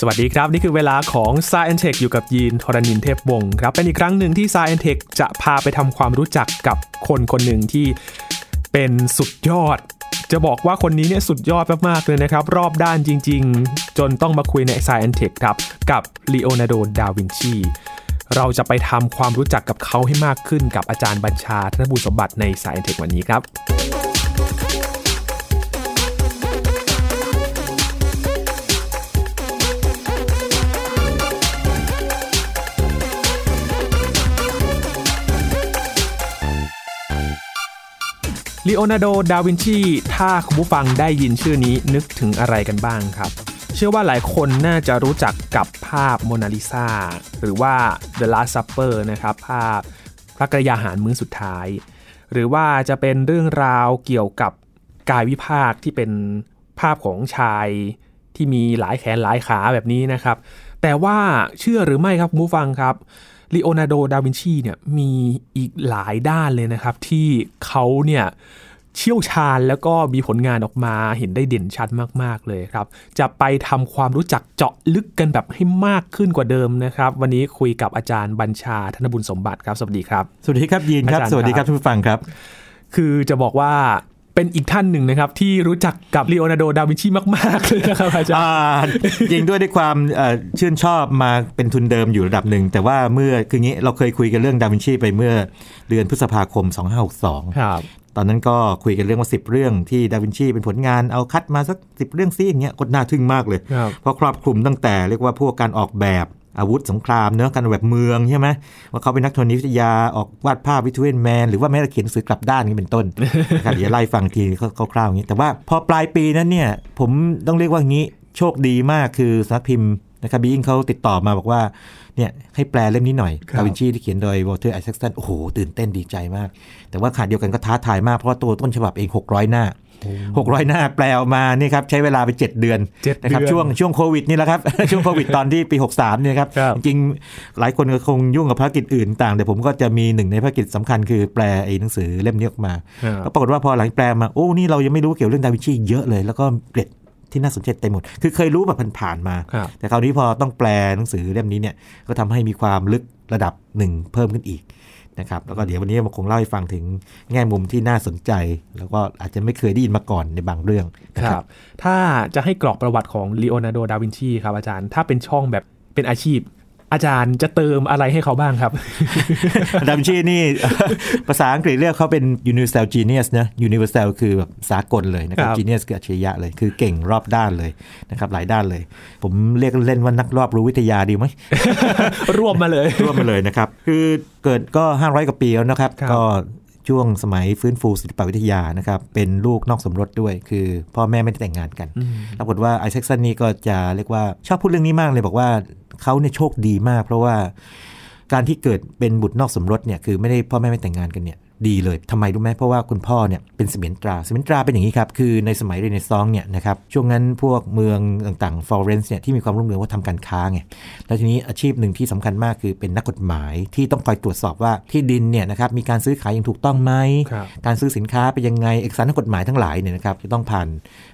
สวัสดีครับ นี่คือเวลาของ s ซ e n t e c h อยู่กับยีนทรณินเทพวงศ์ครับ เป็นอีกครั้งหนึ่งที่ s ซ e n t e c h จะพาไปทำความรู้จักกับคนคนหนึ่งที่เป็นสุดยอด จะบอกว่าคนนี้เนี่ยสุดยอดมากๆเลยนะครับ รอบด้านจริง ๆ จนต้องมาคุยใน s ซ e n t e c h ครับ กับ Leonardo da Vinci เราจะไปทำความรู้จักกับเขาให้มากขึ้นกับอาจารย์บัญชาธนบุญสมบัติใน s ซ e n t e c h วันนี้ครับ ลีโอนาร์โด ดาวินชี ถ้าคุณผู้ฟังได้ยินชื่อนี้นึกถึงอะไรกันบ้างครับ เชื่อว่าหลายคนน่าจะรู้จักกับภาพโมนาลิซาหรือว่า The Last Supper นะครับ ภาพพระกรยาหารมื้อสุดท้าย หรือว่าจะเป็นเรื่องราวเกี่ยวกับกายวิภาคที่เป็นภาพของชายที่มีหลายแขนหลายขาแบบนี้นะครับ แต่ว่าเชื่อหรือไม่ครับคุณผู้ฟังครับ ลีโอนาร์โด ดาวินชีเนี่ยมีอีกหลายด้านเลยนะครับ ที่เขาเนี่ยเชี่ยวชาญแล้วก็มีผลงานออกมาเห็นได้เด่นชัดมาก ๆ เลยครับ จะไปทำความรู้จักเจาะลึกกันแบบให้มากขึ้นกว่าเดิมนะครับ วันนี้คุยกับอาจารย์บัญชาธนบุญสมบัติครับ สวัสดีครับ สวัสดีครับยีนครับอาจารย์สวัสดีครับครับท่านผู้ฟังครับ คือจะบอกว่า เป็นอีกท่านหนึ่งนะครับที่รู้จักกับลีโอนาร์โด ดาวินชีมาก ๆ เลยนะครับอาจารย์อ่ายิงด้วยด้วยความเอ่อชื่นชอบมาเป็นทุนเดิมอยู่ระดับหนึ่ง แต่ว่าเมื่อคืองี้เราเคยคุยกันเรื่องดาวินชีไปเมื่อเดือนพฤษภาคม 2562ครับตอนนั้นก็คุยกันเรื่องว่า10เรื่องที่ดาวินชีเป็นผลงานเอาคัดมาสัก10เรื่องซิอย่างเงี้ยก็น่าทึ่งมากเลยครับเพราะครอบคลุมตั้งแต่เรียกว่าพวกการออกแบบ อาวุธสงครามเนื้อะการแบบเมืองใช่ไหมว่าเขาเป็นนักธรณีวิทยาออกวาดภาพวิทเวนแมน หรือว่าแม้แต่เขียนหนังสือกลับด้านนี้เป็นต้นนะครับเดี๋ยวไล่ฟังทีคร่าวๆอย่างนี้ แต่ว่าพอปลายปีนั้นเนี่ยผมต้องเรียกว่างี้โชคดีมากคือสำนักพิมพ์ นะครับบีอิงเขาติดต่อมาบอกว่าเนี่ยให้แปลเล่มนี้หน่อยครับดาวินชีที่เขียนโดยวอเตอร์ไอแซคสันโอ้โห ตื่นเต้นดีใจมาก แต่ว่าขาดเดียวกันก็ท้าทายมาก เพราะว่าตัวต้นฉบับเอง 600 หน้า 600 หน้าแปลออกมานี่ครับใช้เวลาไป 7 เดือนเจ็ดนะครับเดือนช่วงช่วงโควิดนี่แหละครับ ช่วงโควิดตอนที่ปี 63เนี่ยครับครับจริงๆหลายคนก็คงยุ่งกับภารกิจอื่นต่าง แต่ผมก็จะมีหนึ่งในภารกิจสำคัญคือแปลไอ้หนังสือเล่มนี้ออกมาครับก็ปรากฏว่าพอหลังแปลมาโอ้นี่เรายังไม่รู้เกี่ยวเรื่องดาวินชีเยอะเลย แล้วก็เกร็ด ที่น่าสนใจเต็มหมด คือเคยรู้แบบผ่านๆมาครับแต่คราวนี้พอต้องแปลหนังสือเล่มนี้เนี่ย ก็ทำให้มีความลึกระดับหนึ่งเพิ่มขึ้นอีกนะครับ แล้วก็เดี๋ยววันนี้มาคงเล่าให้ฟังถึงแง่มุมที่น่าสนใจ แล้วก็อาจจะไม่เคยได้ยินมาก่อนในบางเรื่องนะคครัรับบถ้าจะให้กรอกประวัติของลีโอนาร์โด ดาวินชีครับอาจารย์ ถ้าเป็นช่องแบบเป็นอาชีพ อาจารย์จะเติมอะไรให้เขาบ้างครับดาวินชีนี่ ภาษาอังกฤษเรียกเขาเป็น universal genius นะ universal คือแบบสากลเลยนะครับครับ genius คืออัจฉริยะเลย คือเก่งรอบด้านเลยนะครับหลายด้านเลย ผมเรียกเล่นว่านักรอบรู้วิทยาดีไหมรวบมาเลยร่วมมาเลยนะครับ คือเกิดก็ 500 กว่าปีแล้วนะครับครับก็ ช่วงสมัยฟื้นฟูศิลปวิทยานะครับเป็นลูกนอกสมรสด้วย คือพ่อแม่ไม่ได้แต่งงานกันปรากฏว่าไอแซคสันนี่ก็จะเรียกว่าชอบพูดเรื่องนี้มากเลยบอกว่าเขาเนี่ยโชคดีมาก เพราะว่าการที่เกิดเป็นบุตรนอกสมรสเนี่ยคือไม่ได้พ่อแม่ไม่แต่งงานกันเนี่ย ดีเลยทำไมรู้ไหมเพราะว่าคุณพ่อเนี่ยเป็นเสมียนตราเสมียนตราเป็นอย่างนี้ครับคือในสมัยเรเนซองส์เนี่ยนะครับช่วงนั้นพวกเมืองต่างๆฟลอเรนซ์เนี่ยที่มีความรุ่งเรืองว่าทำการค้าไงแล้วทีนี้อาชีพหนึ่งที่สำคัญมากคือเป็นนักกฎหมายที่ต้องคอยตรวจสอบว่าที่ดินเนี่ยนะครับมีการซื้อขายอย่างถูกต้องไหมครับการซื้อสินค้าเป็นยังไงเอกสารทางกฎหมายทั้งหลายเนี่ยนะครับจะต้องผ่าน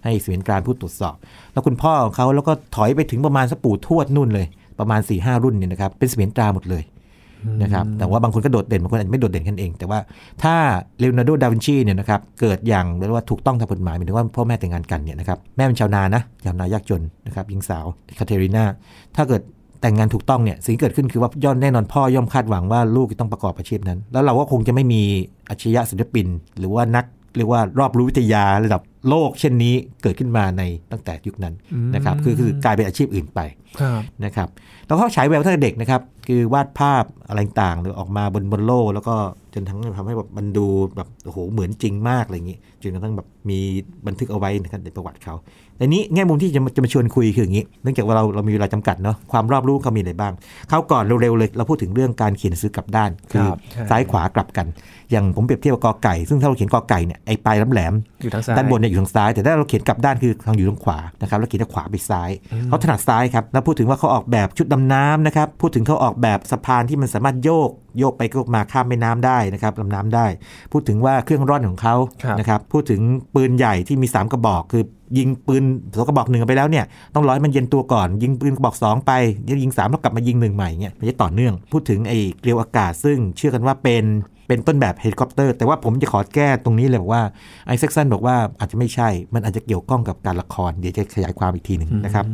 ให้เสมียนการผู้ตรวจสอบ แล้วคุณพ่อของเขาแล้วก็ถอยไปถึงประมาณสักปู่ทวดนู่นเลยประมาณ4ี่ห้ารุ่นเนี่ยนะครับเป็นเสมียนตราหมดเลย นะครับแต่ว่าบางคนก็โดดเด่นบางคนอาจจะไม่โดดเด่นกันเอง แต่ว่าถ้าเลโอนาร์โดดาวินชีเนี่ยนะครับเกิดอย่างเรียกว่าถูกต้องตามกฎหมายหมายถึงว่าพ่อแม่แต่งงานกันเนี่ยนะครับแม่เป็นชาวนานะชาวนายากจนนะครับหญิงสาวคาเทริน่าถ้าเกิดแต่งงานถูกต้องเนี่ยสิ่งที่เกิดขึ้นคือว่าย่อมแน่นอนพ่อย่อมคาดหวังว่าลูกจะต้องประกอบอาชีพนั้น แล้วเราก็คงจะไม่มีอัจฉริยะศิลปิน หรือว่านัก เรียกว่ารอบรู้วิทยาระดับโลกเช่นนี้เกิดขึ้นมาในตั้งแต่ยุคนั้นนะครับคือคือกลายเป็นอาชีพอื่นไปครับนะครับแล้วเขาฉายแววตั้งแต่เด็กนะครับ คือวาดภาพอะไรต่างๆหรือออกมาบนบนโลก แล้วก็จนทั้งทำให้แบบมันดูแบบโอ้โหเหมือนจริงมากอะไรอย่างนี้จนกระทั่งแบบมีบันทึกเอาไว้นะครับในประวัติเขา แต่นี้แง่มุมที่จะมาจะมาชวนคุยคืออย่างนี้ เนื่องจากว่าเราเรามีเวลาจำกัดเนาะความรอบรู้เขามีอะไรบ้าง เขาวก่อนเร็วๆเลยเราพูดถึงเรื่องการเขียนหนังสือกลับด้านครัคือบใช่ซ้ายขวากลับกัน อย่างผมเปรียบเทียบกับกอไก่ ซึ่งถ้าเราเขียนกอไก่เนี่ยไอ้ปลายแหลมอยู่ทางซ้ายๆด้านบนเนี่ยอยู่ทางซ้าย แต่ถ้าเราเขียนกลับด้านคือทางอยู่ทางขวานะครับแล้วเขียนจากขวาไปซ้ายเขาถนัดซ้ายครับแล้วพูดถึงว่าเขาออกแบบชุดดำน้ำนะครับพูดถึงเขาออกแบบสะพานที่มันสามารถโยก โยกไปโยกมาข้ามแม่น้ำได้นะครับลำน้ำได้ พูดถึงว่าเครื่องร่อนของเขาครับนะครับพูดถึงปืนใหญ่ที่มี 3 กระบอก คือยิงปืนสองกระบอกหนึ่งไปแล้วเนี่ยต้องรอให้มันเย็นตัวก่อน ยิงปืนกระบอกสองไปยิงสามแล้วกลับมายิงหนึ่งใหม่เงี้ยมันจะต่อเนื่อง พูดถึงไอ้เกลียวอากาศซึ่งเชื่อกันว่าเป็น เป็นต้นแบบเฮลิคอปเตอร์ แต่ว่าผมจะขอแก้ตรงนี้เลยบอกว่าไอแซคสันบอกว่าอาจจะไม่ใช่ มันอาจจะเกี่ยวข้องกับการละคร เดี๋ยวจะขยายความอีกทีหนึ่งนะครับ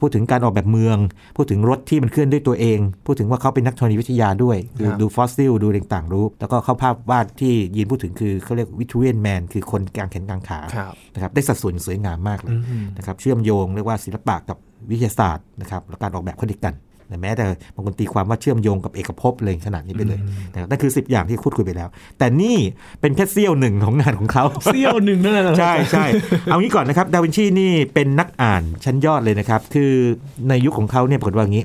พูดถึงการออกแบบเมือง พูดถึงรถที่มันเคลื่อนด้วยตัวเอง พูดถึงว่าเขาเป็นนักธรณีวิทยาด้วยคือครับดูฟอสซิลดูอะไรต่างๆรู้ แล้วก็เข้าภาพวาดที่ยีนพูดถึงคือเขาเรียก Vitruvian Man คือคนกางแขนกางขาครับนะครับได้สัดส่วนอย่างสวยงามมากเลยอืมนะครับเชื่อมโยงเรียกว่าศิลปะกับวิทยาศาสตร์นะครับและการออกแบบเขาเดียวกัน แต่แม้แต่บางคนตีความว่าเชื่อมโยงกับเอกภพเลยขนาดนี้ไปเลยนะครับนั่นคือ 10 อย่างที่พูดคุยไปแล้ว แต่นี่เป็นแค่เสี้ยวหนึ่งของงานของเขาเซี่ยวหนึ่งนั่นแหละใช่ใช่เอางี้ก่อนนะครับดาวินชีนี่เป็นนักอ่านชั้นยอดเลยนะครับ คือในยุคของเขาเนี่ยปรากฏว่าอย่างนี้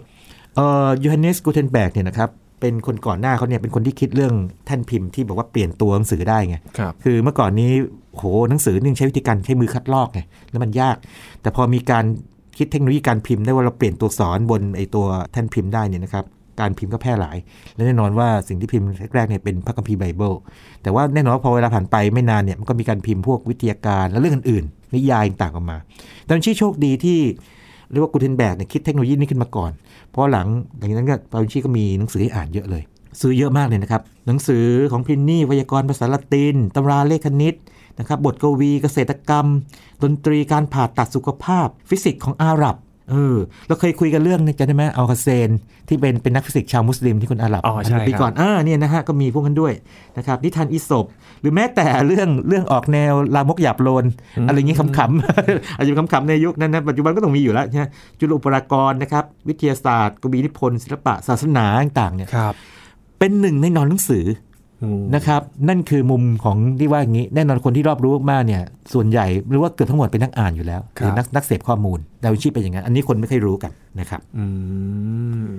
เอ่อยูฮันเนสกูเทนแบกเนี่ยนะครับเป็นคนก่อนหน้าเขาเนี่ยเป็นคนที่คิดเรื่องแท่นพิมพ์ที่บอกว่าเปลี่ยนตัวหนังสือได้ไงครับคือเมื่อก่อนนี้โหหนังสือนี่ใช้วิธีการใช้มือคัดลอกไงแล้วมันยาก แต่พอมีการ คิดเทคโนโลยีการพิมพ์ได้ว่าเราเปลี่ยนตัวสอนบนไอตัวแท่นพิมพ์ได้เนี่ยนะครับการพิมพ์ก็แพร่หลาย และแน่นอนว่าสิ่งที่พิมพ์แรกๆเนี่ยเป็นพระคัมภีร์ไบเบิล แต่ว่าแน่นอนว่าพอเวลาผ่านไปไม่นานเนี่ยมันก็มีการพิมพ์พวกวิทยาการและเรื่องอื่นๆ นิยายต่างๆออกมาแต่มันชี่โชคดีที่เรียกว่ากูเทนแบกเนี่ยคิดเทคโนโลยีนี้ขึ้นมาก่อน เพราะหลังหลังจากนั้นก็ดาวินชีก็มีหนังสือให้อ่านเยอะเลย ซื้อเยอะมากเลยนะครับ หนังสือของพลินีไวยากรณ์ภาษาละตินตำราเลขคณิต นะครับบทกวีเกษตรกรรม ดนตรีการผ่าตัดสุขภาพ ฟิสิกส์ของอาหรับเออเราเคยคุยกันเรื่องนี้จำได้ไหมอัลคาเซน ที่เป็นเป็นนักฟิสิกส์ชาวมุสลิมที่คนอาหรับอ๋อใช่ปีครับก่อนอ่าเนี่ยนะฮะก็มีพวกนั้นด้วยนะครับนิทานอีสปหรือแม้แต่เรื่องเรื่องออกแนวลามกหยาบโลน อะไรอย่างงี้ขำๆอาจจะเป็นขำๆในยุคนั้นนะปัจจุบันก็ต้องมีอยู่แล้วใช่ไหมจุลอุปรากรนะครับวิทยาศาสตร์กวีนิพนธ์ศิลปะศาสนาต่างๆเนี่ยครับเป็นหนึ่งในนอนหนังสืออืม นะครับนั่นคือมุมของที่ว่าอย่างนี้แน่นอนคนที่รอบรู้มากๆเนี่ยส่วนใหญ่หรือว่าเกือบทั้งหมดเป็นนักอ่านอยู่แล้วหรือนักนักเสพข้อมูลดาวินชีเป็นอย่างนั้นอันนี้คนไม่เคยรู้กันนะครับอืม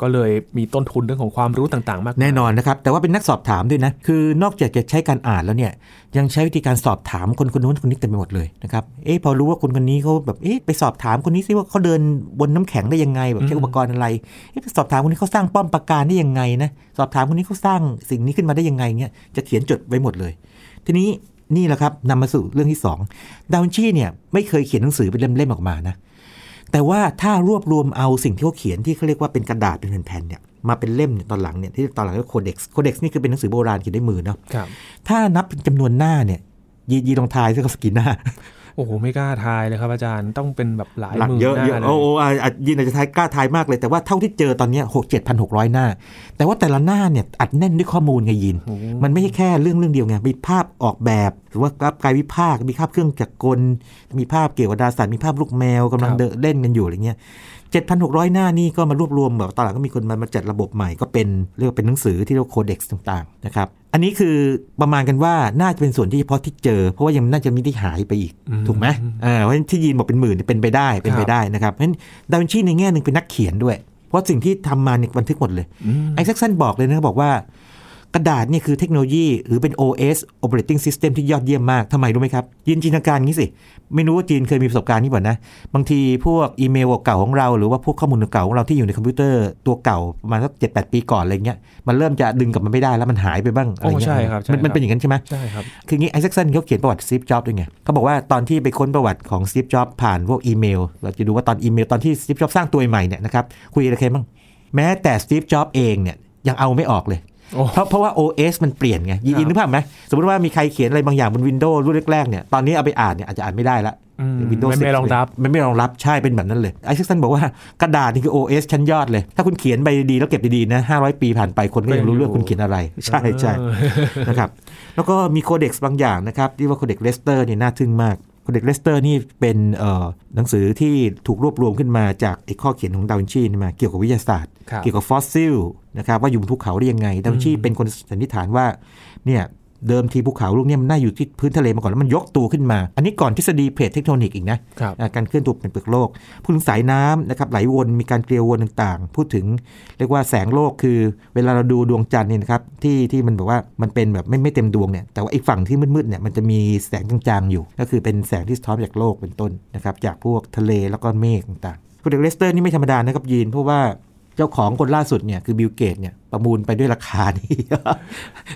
ก็เลยมีต้นทุนเรื่องของความรู้ต่างๆ มาก แน่นอนนะครับ แต่ว่าเป็นนักสอบถามด้วยนะ คือนอกจากจะใช้การอ่านแล้วเนี่ย ยังใช้วิธีการสอบถามคนคนนู้นคนนี้เต็มไปหมดเลยนะครับ เอ๊ะพอรู้ว่าคนคนนี้เขาแบบ เอ๊ะไปสอบถามคนนี้ซิว่าเขาเดินบนน้ำแข็งได้ยังไง แบบใช้อุปกรณ์อะไร เอ๊ะไปสอบถามคนนี้เขาสร้างป้อมปราการได้ยังไงนะ สอบถามคนนี้เขาสร้างสิ่งนี้ขึ้นมาได้ยังไงเงี้ยจะเขียนจดไว้หมดเลย ทีนี้นี่แหละครับนำมาสู่เรื่องที่สองดาวินชีเนี่ยไม่เคยเขียนหนังสือเป็นเล่มๆออกมานะ แต่ว่าถ้ารวบรวมเอาสิ่งที่เขาเขียนที่เขาเรียกว่าเป็นกระดาษเป็นแผ่นๆเนี่ยมาเป็นเล่มเนี่ยตอนหลังเนี่ยที่ตอนหลังเรียกโคเด็กซ์โคเด็กซ์นี่คือเป็นหนังสือโบราณเขียนด้วยมือเนาะครับถ้านับเป็นจำนวนหน้าเนี่ยยียีลองทายซิเขาสกกี่หน้า โอ้โหไม่กล้าทายเลยครับอาจารย์ต้องเป็นแบบหลายหลักหมื่นเยอะหน้าเยอะเลยโอ้โอ้อะอะยีนอาจจะทายกล้าทายมากเลยแต่ว่าเท่าที่เจอตอนเนี้หกเจ็ดพันหกร้อยหน้า แต่ว่าแต่ละหน้าเนี่ยอัดแน่นด้วยข้อมูลไงยินโอ้โหมันไม่ใช่แค่เรื่องเรื่องเดียวไงมีภาพออกแบบหรือว่ากายวิภาคมีภาพเครื่องจักรกล มีภาพเกี่ยวกับดาราศาสตร์มีภาพลูกแมวกำลังเดินเล่นกันอยู่อะไรเงี้ย เจ็ดพันหกร้อยหน้านี่ก็มารวบรวมแบบตอนหลังก็มีคนมามาจัดระบบใหม่ก็เป็นเรียกว่าเป็นหนังสือที่เรียกว่าโคเด็กซ์ต่างๆนะครับอันนี้คือประมาณกันว่าน่าจะเป็นส่วนที่เฉพาะที่เจอ เพราะว่ายังน่าจะมีที่หายไปอีก ถูกไหมอ่าเพราะฉะนั้นที่ยีนบอกเป็นหมื่นเนี่ยเป็นไปได้เป็นไปได้นะครับเพราะฉะนั้นดาวินชีในแง่หนึ่งเป็นนักเขียนด้วย เพราะสิ่งที่ทำมาเนี่ยบันทึกหมดเลยอืมไอแซคสันบอกเลยนะครับบอกว่า กระดาษเนี่ยคือเทคโนโลยี หรือเป็น OS Operating System ที่ยอดเยี่ยมมากทำไมรู้ไหมครับยีนจินตนาการงี้สิ ไม่รู้ว่ายีนเคยมีประสบการณ์นี้ป่ะนะ บางทีพวกอีเมลเก่าๆของเรา หรือว่าพวกข้อมูลเก่าๆของเราที่อยู่ในคอมพิวเตอร์ตัวเก่าประมาณสักเจ็ดแปดปีก่อนอะไรเงี้ยมันเริ่มจะดึงกลับมาไม่ได้แล้วมันหายไปบ้างอะไรเงี้ยโอ้ใช่ครับใช่มันมันครับเป็นอย่างนั้นใช่ไหมใช่ครับคืองี้ไอแซคสันเขาเขียนประวัติสตีฟจ็อบส์ด้วยไงเขาบอกว่าตอนที่ไปค้นประวัติของสตีฟจ็อบส์ผ่านพวกอีเมล เราจะดูว่าตอนอีเมลตอนที่สตีฟจ็อบส์สร้างตัวใหม่เนี่ยนะครับคุยอะไรใครบ้างแม้แต่สตีฟจ็อบส์เองเนี่ยยังเอาไม่ออกเลยโอ้ เพราะเพราะว่า OS มันเปลี่ยนไงยีนครับนึกภาพไหมสมมติว่ามีใครเขียนอะไรบางอย่างบน Windows รุ่นแรกๆเนี่ยตอนนี้เอาไปอ่านเนี่ยอาจจะอ่านไม่ได้ละอืม Windows ไม่ไม่รองรับมันไม่รองรับใช่เป็นแบบนั้นเลยไอแซคสันบอกว่ากระดาษนี่คือ OS ชั้นยอดเลย ถ้าคุณเขียนไปดีแล้วเก็บดีๆนะ500ปีผ่านไปคนก็ยังรู้เรื่องคุณเขียนอะไร ใช่ใช่เออนะครับแล้วก็มีโคเด็กซ์บางอย่างนะครับที่ว่าโคเด็กซ์เลสเตอร์นี่น่าทึ่งมาก โคเด็กซ์เลสเตอร์นี่เป็นเอ่อหนังสือที่ถูกรวบรวมขึ้นมาจากไอ้ข้อเขียนของดาวินชีนี่มาเกี่ยวกับวิทยาศาสตร์ครับเกี่ยวกับฟอสซิลนะครับว่าอยู่บนภูเขาได้ยังไง ดาวินชีเป็นคนสันนิษฐานว่าเนี่ย เดิมทีภูเขาลูกเนี้มันน่าอยู่ที่พื้นทะเลมาก่อนแล้วมันยกตัวขึ้นมา อันนี้ก่อนทฤษฎี plate tectonic อีกนะครับอ่าการเคลื่อนตัวแผ่นเปลือกโลก พูดถึงสายน้ำนะครับไหลวนมีการเกลียววนต่างๆ พูดถึงเรียกว่าแสงโลกคือ เวลาเราดูดวงจันทร์เนี่ยนะครับที่ที่มันบอกว่ามันเป็นแบบไม่ไม่เต็มดวงเนี่ยแต่ว่าอีกฝั่งที่มืดๆเนี่ยมันจะมีแสงจางๆอยู่ ก็คือเป็นแสงที่สะท้อนจากโลกเป็นต้นนะครับจากพวกทะเลแล้วก็เมฆต่างๆโคเด็กซ์เลสเตอร์นี่ไม่ธรรมดานะครับยีนเพราะว่า เจ้าของคนล่าสุดเนี่ยคือบิลเกตเนี่ยประมูลไปด้วยราคานี่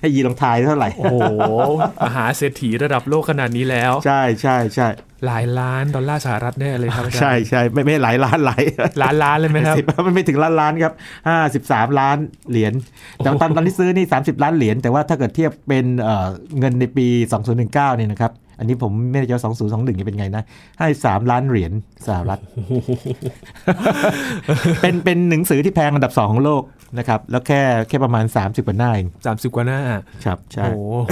ให้ยีนลองทายเท่าไหร่ โอ้โหมหาเศรษฐีระดับโลกขนาดนี้แล้ว ใช่ใช่ใช่หลายล้านดอลลาร์สหรัฐแน่เลยครับอาจารย์ใช่ใช่ไม่ไม่หลายล้านหลายล้านล้านเลยไหมครับสิบมันไม่ถึงล้านล้านครับห้าสิบสามล้านเหรียญแต่ว่าตอนตอนที่ซื้อนี่สามสิบล้านเหรียญแต่ว่าถ้าเกิดเทียบเป็นเอ่อเงินในปี 2019เนี่ยนะครับ อันนี้ผมไม่ได้จะสองศูนย์สองหนึ่งจะเป็นไงนะ ให้สามล้านเหรียญสหรัฐ เป็นเป็นหนังสือที่แพงอันดับสองของโลกนะครับ แล้วแค่แค่ประมาณ 30 กว่าหน้าเองสามสิบกว่าหน้า ครับ ใช่โอ้โห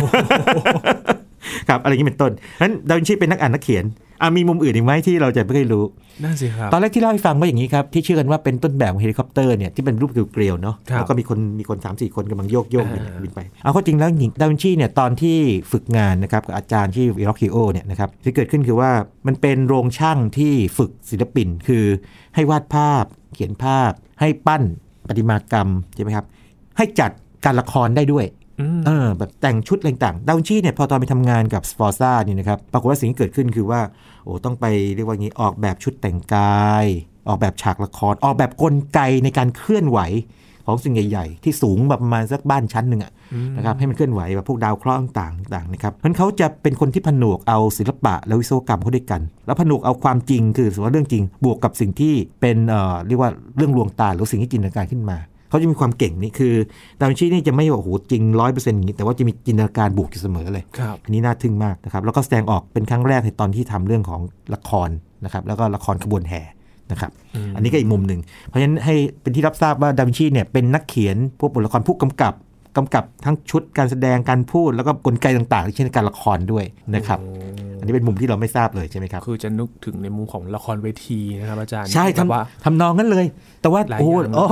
ครับ อะไรอย่างนี้เป็นต้นนั้นดาวินชีเป็นนักอ่านนักเขียน อะมีมุมอื่นอีกไหมที่เราจะไม่เคยรู้นั่นสิครับตอนแรกที่เล่าให้ฟังว่าอย่างนี้ครับที่เชื่อกันว่าเป็นต้นแบบของเฮลิคอปเตอร์เนี่ยที่เป็นรูปเกลียวๆเนาะครับแล้วก็มีคนมีคนสามสี่คนกำลังโยกโยกบินอ่าบินไปเอาเข้าจริงแล้วยีนดาวินชีเนี่ยตอนที่ฝึกงานนะครับกับอาจารย์ที่เวรอคคิโอเนี่ยนะครับที่เกิดขึ้นคือว่ามันเป็นโรงช่างที่ฝึกศิลปิน คือให้วาดภาพ เขียนภาพ ให้ปั้นประติมากรรมใช่ไหมครับให้จัดการละครได้ด้วยอืม เออแบบแต่งชุดอะไรต่างๆดาวินชีเนี่ยพอตอนไปทำงานกับสปอร์ซ่านี่นะครับปรากฏว่าสิ่งที่เกิดขึ้นคือว่าโอ้ต้องไปเรียกว่างี้ออกแบบชุดแต่งกาย ออกแบบฉากละคร ออกแบบกลไกในการเคลื่อนไหวของสิ่งใหญ่ ๆ ที่สูงแบบประมาณสักบ้านชั้นหนึ่งอะนะครับให้มันเคลื่อนไหวแบบพวกดาวเคราะห์ต่างๆต่างๆนะครับเพราะเขาจะเป็นคนที่ผนวกเอาศิลปะและวิศวกรรมเข้าด้วยกัน แล้วผนวกเอาความจริงคือสมมติว่าเรื่องจริงบวกกับสิ่งที่เป็นเอ่อเรียกว่าเรื่องลวงตาหรือสิ่งที่จินตนาการขึ้นมา เขาจะมีความเก่งนี่คือดาวินชีนี่จะไม่ว่าโอ้โหจริงร้อยเปอร์เซ็นต์อย่างนี้แต่ว่าจะมีจินตนาการบวกอยู่เสมอเลยครับอันนี้น่าทึ่งมากนะครับแล้วก็แสดงออกเป็นครั้งแรกในตอนที่ทำเรื่องของละครนะครับแล้วก็ละครขบวนแห่นะครับอันนี้ก็อีกมุมหนึ่งเพราะฉะนั้นให้เป็นที่รับทราบว่าดาวินชีเนี่ยเป็นนักเขียนพวกบทละครผู้กำกับ กำกับทั้งชุดการแสดงการพูดแล้วก็กลไกต่างๆเช่นการละครด้วยนะครับอันนี้เป็นมุมที่เราไม่ทราบเลยใช่ไหมครับคือจะนึกถึงในมุมของละครเวทีนะครับอาจารย์ใช่แบบว่าทำทำนองนั้นเลย แต่ว่าหลายโอ้อย่างโอ้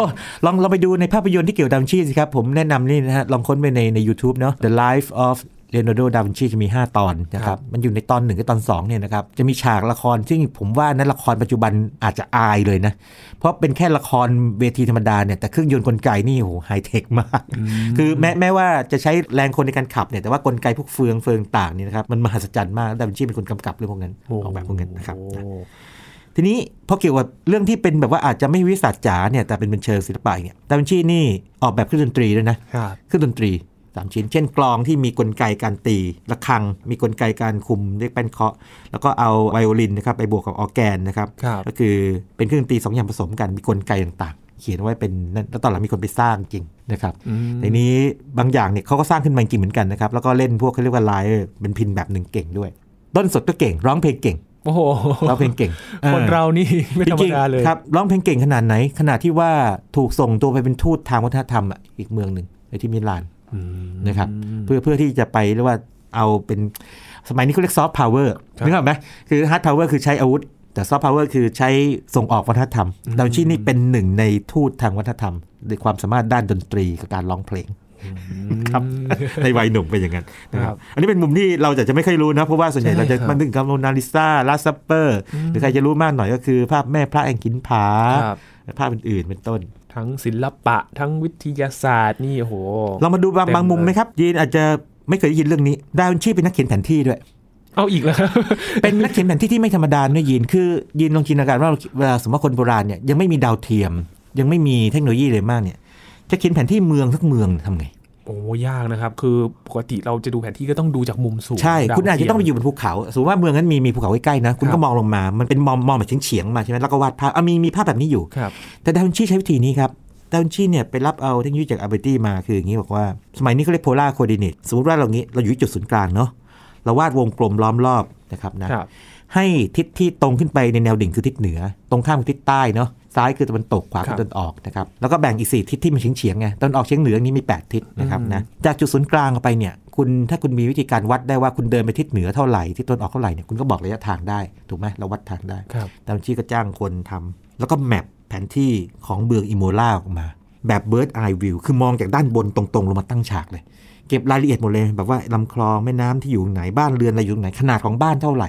ลองลองไปดูในภาพยนตร์ที่เกี่ยวกับดาวินชีสิครับผมแนะนำนี่นะฮะลองค้นไปในใน u t u b e เนาะ The Life of Leonardo da Vinci จะมี 5 ตอนนะครับ มันอยู่ในตอนหนึ่งกับตอน2เนี่ยนะครับ จะมีฉากละครซึ่งผมว่านั้นละครปัจจุบันอาจจะอายเลยนะ เพราะเป็นแค่ละครเวทีธรรมดาเนี่ยแต่เครื่องยนต์กลไกนี่โหไฮเทคมาก คือแม้แม้ว่าจะใช้แรงคนในการขับเนี่ยแต่ว่ากลไกพวกเฟืองเฟืองต่างเนี่ยนะครับมันมหัศจรรย์มากดาวินชีเป็นคนกำกับเรื่องพวกนั้นออกแบบพวกนั้นนะครับโอ้ทีนี้พอเกี่ยวกับเรื่องที่เป็นแบบว่าอาจจะไม่วิทย์จ๋าเนี่ยแต่เป็นเป็นเชิงศิลปะเนี่ยดาวินชีนี่ออกแบบเครื่องดนตรีด้วยนะครับเครื่องดนตรี สามชิ้น เช่นกลองที่มีกลไกการตีระฆัง มีกลไกการคุมด้วยแป้นเคาะ แล้วก็เอาไวโอลินนะครับไปบวกกับออร์แกนนะครับครับก็คือเป็นเครื่องดนตรีสองอย่างผสมกันมีกลไกต่างๆ เขียนไว้เป็นนั่นแล้วตอนหลังมีคนไปสร้างจริงนะครับอืมทีนี้บางอย่างเนี่ยเขาก็สร้างขึ้นมาจริงเหมือนกันนะครับแล้วก็เล่นพวกเขาเรียกว่าไลร์เป็นพิณแบบหนึ่งเก่งด้วยด้นสดก็เก่งร้องเพลงเก่งโอ้โหร้องเพลงเก่ง คนอ่าเรานี่ไม่ธรรมดาเลยจงๆครับร้องเพลงเก่งขนาดไหน ขนาดที่ว่าถูกส่งตัวไปเป็นทูตทางวัฒนธรรมอะอีกเมืองหนึ่งในที่มิลานอืม นะครับเพื่อเพื่อที่จะไปเรียกว่าเอาเป็นสมัยนี้เขาเรียก soft power ครับนึกออกไหมคือ hard power คือใช้อาวุธ แต่ soft power คือใช้ส่งออกวัฒนธรรมดาวินชีนี่เป็นหนึ่งในทูตทางวัฒนธรรมในความสามารถด้านดนตรีกับการร้องเพลงครับในวัยหนุ่มเป็นอย่างนั้นนะคครับอันนี้เป็นมุมที่เราจะจะไม่ค่อยรู้นะเพราะว่าส่วนใหญ่ใช่เราจะครับมันนึกถึงคำโมนาลิซา Last Supper หรือใครจะรู้มากหน่อยก็คือภาพแม่พระแห่งภูผาครับภาพอื่นๆเป็นต้น ทั้งศิลปะทั้งวิทยาศาสตร์นี่โอ้โหเรามาดูบางเต็มบางมุมเลยไหมครับยีนอาจจะไม่เคยได้ยินเรื่องนี้ดาวินชีเป็นนักเขียนแผนที่ด้วย เอาอีกแล้วครับเป็นนักเขียนแผนที่ที่ไม่ธรรมดาด้วยยีนคือยีนลองจินตนาการว่าเวลาสมมติว่าคนโบราณเนี่ยยังไม่มีดาวเทียม ยังไม่มีเทคโนโลยีเลยมากเนี่ยจะเขียนแผนที่เมืองสักเมืองทำไง โอ้ยากนะครับ คือปกติเราจะดูแผนที่ก็ต้องดูจากมุมสูง ใช่ดวคุณอาจจะต้องไปเทีอยู่บนภูเขา สมมติว่าเมืองนั้นมีมีภูเขาใกล้ๆนะ คุณก็มองลงมาครับ มันเป็นมองมองแบบเฉียงๆมาใช่ไหมแล้วก็วาดภาพอะมีมีภาพแบบนี้อยู่ครับแต่ดาวินชีใช้วิธีนี้ครับ ดาวินชีเนี่ยไปรับเอาเทคโนโลยีจากอัลเบอร์ตีมา คืออย่างนี้บอกว่า สมัยนี้เขาเรียก polar coordinate สมมติว่าเรางี้ เราอยู่ที่จุดศูนย์กลางเนาะ เราวาดวงกลมล้อมรอบนะครับนะครับให้ทิศที่ตรงขึ้นไปในแนวดิ่งคือทิศเหนือ ตรงข้ามคือทิศใต้เนาะ ซ้ายคือตะวันตกขวาคือครับตะวันออกนะครับแล้วก็แบ่งอีกสี่ทิศที่มันเฉียงเฉียงๆไงตะวันออกเฉียงเหนือนี้มี 8 ทิศนะครับอืมนะจากจุดศูนย์กลางออกไปเนี่ยคุณถ้าคุณมีวิธีการวัดได้ว่าคุณเดินไปทิศเหนือเท่าไหร่ทิศตะวันออกเท่าไหร่เนี่ยคุณก็บอกระยะทางได้ถูกไหมเราวัดทางได้ครับดาวินชีก็จ้างคนทำแล้วก็ map แผนที่ของเมืองอิโมลาออกมา แบบ bird eye view คือมองจากด้านบนตรงๆ ลงมาตั้งฉากเลย เก็บรายละเอียดหมดเลยแบบว่าลำคลองแม่น้ำที่อยู่ไหนบ้านเรือนอะไรอยู่ไหนขนาดของบ้านเท่าไหร่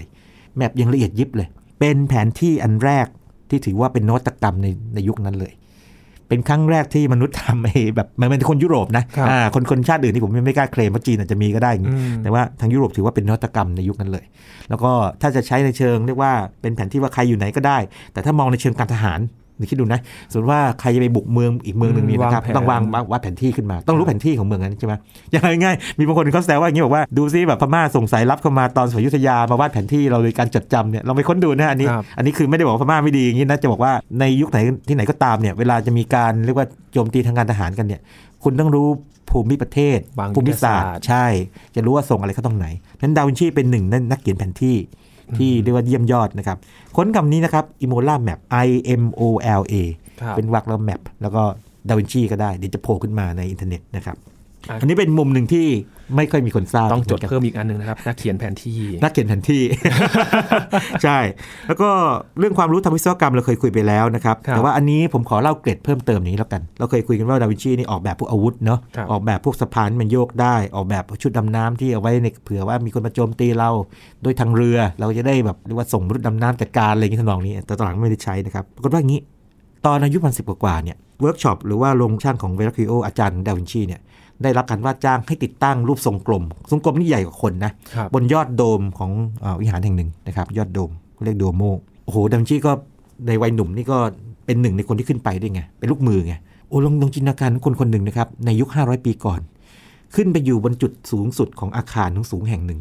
แมปยังละเอียดยิบเลย เป็นแผนที่อันแรก ที่ถือว่าเป็นนวัตกรรมในในยุคนั้นเลย เป็นครั้งแรกที่มนุษย์ทำไอ้แบบมันเป็นคนยุโรปนะครับอ่าคนคนชาติอื่นที่ผมไม่กล้าเคลมว่าจีนอาจจะมีก็ได้อย่างงี้อืมแต่ว่าทางยุโรปถือว่าเป็นนวัตกรรมในยุคนั้นเลย แล้วก็ถ้าจะใช้ในเชิงเรียกว่าเป็นแผนที่ว่าใครอยู่ไหนก็ได้ แต่ถ้ามองในเชิงการทหาร นี่คิดดูนะสมมติว่าใครจะไปบุกเมืองอีกเมืองหนึ่งอืมนี่นะครับวางแผนต้องวางวาดแผนที่ขึ้นมา ต้องรู้แผนที่ของเมืองนั้นใช่ไหมอย่างง่ายๆมีบางคนเขาแซวว่าอย่างนี้บอกว่าดูซิแบบพม่าส่งสายลับเข้ามาตอนสมัยอยุธยามาวาดแผนที่เราโดยการจดจำเนี่ยเราไปค้นดูนะอันนี้ครับอันนี้คือไม่ได้บอกว่าพม่าไม่ดีอย่างนี้นะจะบอกว่าในยุคไหนที่ไหนก็ตามเนี่ยเวลาจะมีการเรียกว่าโจมตีทางการทหารกันเนี่ย คุณต้องรู้ภูมิประเทศวางภูมิศาสตยุทธศาสตร์ร์ใช่ จะรู้ว่าส่งอะไรเข้าตรงไหนนั้นดาวินชีเป็นหนึ่งในนักเขียนแผนที่ ที่เรียกว่าเยี่ยมยอดนะครับ ค้นคำนี้นะครับ Imola Map I M O L A ครับเป็นวรรคแล้ว map แล้วก็ดาวินชีก็ได้ เดี๋ยวจะโผล่ขึ้นมาในอินเทอร์เน็ตนะครับอะอันนี้เป็นมุมหนึ่งที่ ไม่ค่อยมีคนทราบต้องจดเหมืนกันเพิ่มอีกอันหนึ่งนะครับนักเขียนแผนที่ นักเขียนแผนที่ ใช่ แล้วก็เรื่องความรู้ทางวิศวกรรมเราเคยคุยไปแล้วนะครับครับแต่ว่าอันนี้ผมขอเล่าเกร็ดเพิ่มเติมนี้แล้วกัน เราเคยคุยกันว่าดาวินชีนี่ออกแบบพวกอาวุธเนาะครับออกแบบพวกสะพานที่มันโยกได้ ออกแบบชุดดำน้ำที่เอาไว้ในเผื่อว่ามีคนมาโจมตีเราด้วยทางเรือ เราจะได้แบบเรียกว่าส่งมนุษย์ดำน้ำจัดการอะไรอย่างนี้ทำนองนี้แต่ตอนหลังไม่ได้ใช้นะครับปรากฏว่าอย่างนี้ตอนอายุมันสิบกว่าๆเนี่ยเวิร์กช็อปหรือว่าโรงช่างของเวรอคคิโออาจารย์ดาวินชีเนี่ย ได้รับการว่าจ้างให้ติดตั้งรูปทรงกลม ทรงกลมนี่ใหญ่กว่าคนนะครับบนยอดโดมของเออวิหารแห่งหนึ่งนะครับ ยอดโดมเขาเรียก Duomo โอ้โหดาวินชีก็ในวัยหนุ่มนี่ก็เป็นหนึ่งในคนที่ขึ้นไปด้วยไง เป็นลูกมือไงโอ้ลองลองจินตนาการคนคนหนึ่งนะครับในยุค 500 ปีก่อน ขึ้นไปอยู่บนจุดสูงสุดของอาคารทั้งสูงแห่งหนึ่ง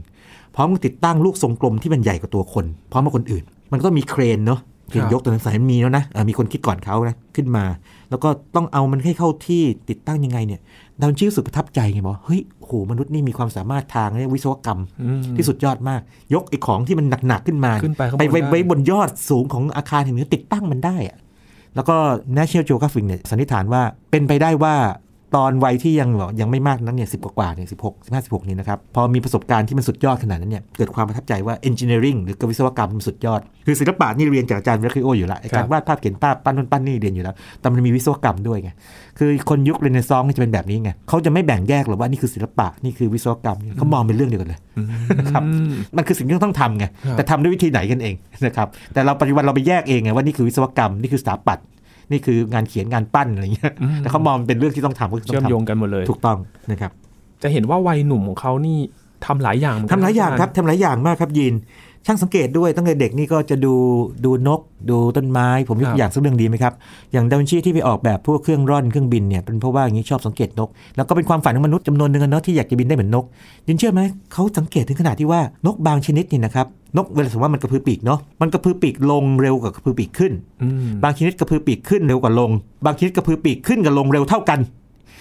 พร้อมกับติดตั้งลูกทรงกลมที่มันใหญ่กว่าตัวคน พร้อมกับคนอื่น มันก็มีเครนเนาะเครนครับยกตัวนั้นสายมันมีแล้วนะเออมีคนคิดก่อนเขานะขึ้นมา แล้วก็ต้องเอามันให้เข้าที่ติดตั้งยังไงเนี่ย ดาวินชีรู้สึกประทับใจไงบอกเฮ้ยโหมนุษย์นี่มีความสามารถทางเรื่องวิศวกรรมอืมที่สุดยอดมาก ยกไอ้ของที่มันหนักๆขึ้นมาขึ้นไปข้างบนไปไว้ได้ไว้บนยอดสูงของอาคารแห่งนี้ติดตั้งมันได้อะแล้วก็ National Geographic เนี่ยสันนิษฐานว่าเป็นไปได้ว่า ตอนวัยที่ยังแบบยังไม่มากนั้นเนี่ยสิบกว่าๆเนี่ยสิบหกสิบห้าสิบหกนี่นะครับ พอมีประสบการณ์ที่มันสุดยอดขนาดนั้นเนี่ยเกิดความประทับใจว่า engineering หรือวิศวกรรมมันสุดยอด คือศิลปะนี่เรียนจากอาจารย์เวลคิโออยู่แล้วไอ้การวาดภาพเขียนภาพปั้นนู่นปั้นนี่เรียนอยู่แล้ว แต่มันมีวิศวกรรมด้วยไงคือคนยุคเรเนซองส์นี่จะเป็นแบบนี้ไงเขาจะไม่แบ่งแยกหรอกว่านี่คือศิลปะนี่คือวิศวกรรมเขามองเป็นเรื่องเดียวกันเลยครับมันคือสิ่งที่ต้องทำไงครับแต่ทำด้วยวิธีไหนกันเองนะครับแต่เราปัจจุบันเราไปแยกเองไงว่านี่คือวิศวกรรมนี่คือสถาปัตย์ นี่คืองานเขียนงานปั้นอะไรเงี้ยอืมแต่เขามองเป็นเรื่องที่ต้องทำก็คือต้เชื่อมองโยงทกันหมดเลยำถูกต้องนะครับ จะเห็นว่าวัยหนุ่มของเขานี่ทำหลายอย่างเหมือนกัทำนหลายอย่างครับทำหลายอย่างมากครับยิน ช่างสังเกตด้วยตั้งแต่เด็กนี่ก็จะดูดูนก ดูต้นไม้ ผมยกตัวอย่างสักเรื่องดีไหมครับ อย่างดาวินชีที่ไปออกแบบพวกเครื่องร่อนเครื่องบินเนี่ยเป็นเพราะว่าอย่างนี้ชอบสังเกตนก แล้วก็เป็นความฝันของมนุษย์จำนวนหนึ่งอะเนาะที่อยากจะบินได้เหมือนนกยีนเชื่อไหมเขาสังเกตถึงขนาดที่ว่านกบางชนิดนี่นะครับ นกเวลาสมมติว่ามันกระพือปีกเนาะมันกระพือปีกลงเร็วกว่ากระพือปีกขึ้นอืมบางชนิดกระพือปีกขึ้นเร็วกว่าลง บางชนิดกระพือปีกขึ้นกับลงเร็วเท่ากัน